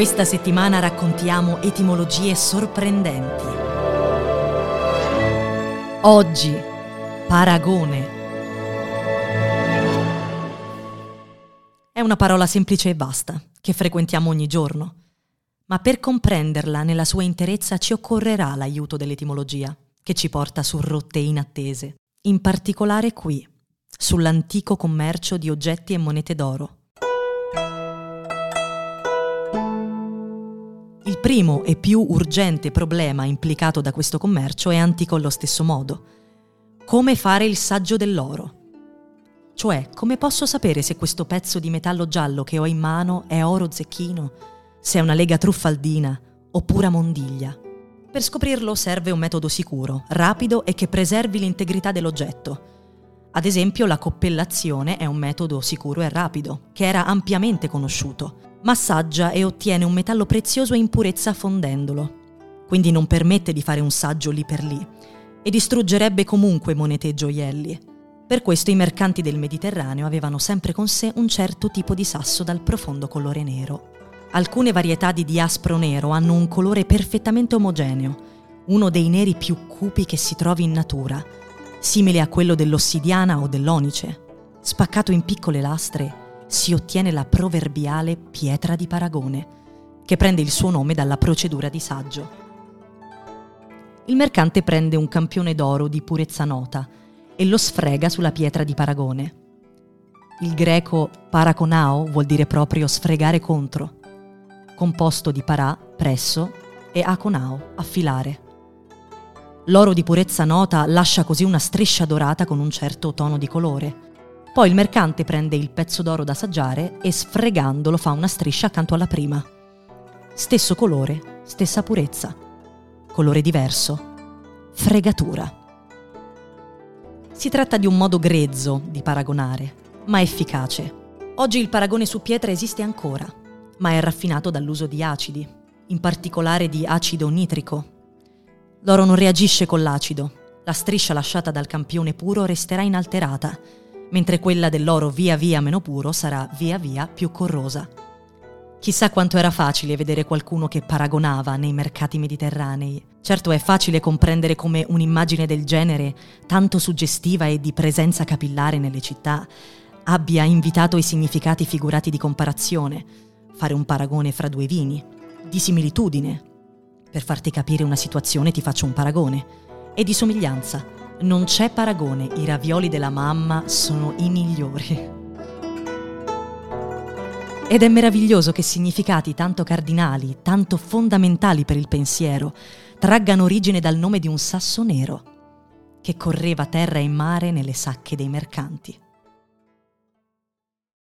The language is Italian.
Questa settimana raccontiamo etimologie sorprendenti. Oggi, paragone. È una parola semplice e basta, che frequentiamo ogni giorno. Ma per comprenderla nella sua interezza ci occorrerà l'aiuto dell'etimologia, che ci porta su rotte inattese. In particolare qui, sull'antico commercio di oggetti e monete d'oro Il primo e più urgente problema implicato da questo commercio è antico allo stesso modo. Come fare il saggio dell'oro? Cioè, come posso sapere se questo pezzo di metallo giallo che ho in mano è oro zecchino, se è una lega truffaldina o pura mondiglia? Per scoprirlo serve un metodo sicuro, rapido e che preservi l'integrità dell'oggetto. Ad esempio, la coppellazione è un metodo sicuro e rapido, che era ampiamente conosciuto massaggia e ottiene un metallo prezioso in purezza fondendolo. Quindi non permette di fare un saggio lì per lì e distruggerebbe comunque monete e gioielli. Per questo i mercanti del Mediterraneo avevano sempre con sé un certo tipo di sasso dal profondo colore nero. Alcune varietà di diaspro nero hanno un colore perfettamente omogeneo, uno dei neri più cupi che si trovi in natura, simile a quello dell'ossidiana o dell'onice. Spaccato in piccole lastre, si ottiene la proverbiale pietra di paragone, che prende il suo nome dalla procedura di saggio. Il mercante prende un campione d'oro di purezza nota e lo sfrega sulla pietra di paragone. Il greco paraconao vuol dire proprio sfregare contro, composto di parà, presso, e aconao, affilare. L'oro di purezza nota lascia così una striscia dorata con un certo tono di colore, poi il mercante prende il pezzo d'oro da assaggiare e sfregandolo fa una striscia accanto alla prima. Stesso colore, stessa purezza. Colore diverso. Fregatura. Si tratta di un modo grezzo di paragonare, ma efficace. Oggi il paragone su pietra esiste ancora, ma è raffinato dall'uso di acidi, in particolare di acido nitrico. L'oro non reagisce con l'acido. La striscia lasciata dal campione puro resterà inalterata mentre quella dell'oro via via meno puro sarà via via più corrosa. Chissà quanto era facile vedere qualcuno che paragonava nei mercati mediterranei. Certo è facile comprendere come un'immagine del genere, tanto suggestiva e di presenza capillare nelle città, abbia invitato i significati figurati di comparazione, fare un paragone fra due vini, di similitudine. Per farti capire una situazione ti faccio un paragone, e di somiglianza non c'è paragone, i ravioli della mamma sono i migliori. Ed è meraviglioso che significati tanto cardinali, tanto fondamentali per il pensiero, traggano origine dal nome di un sasso nero che correva terra e mare nelle sacche dei mercanti.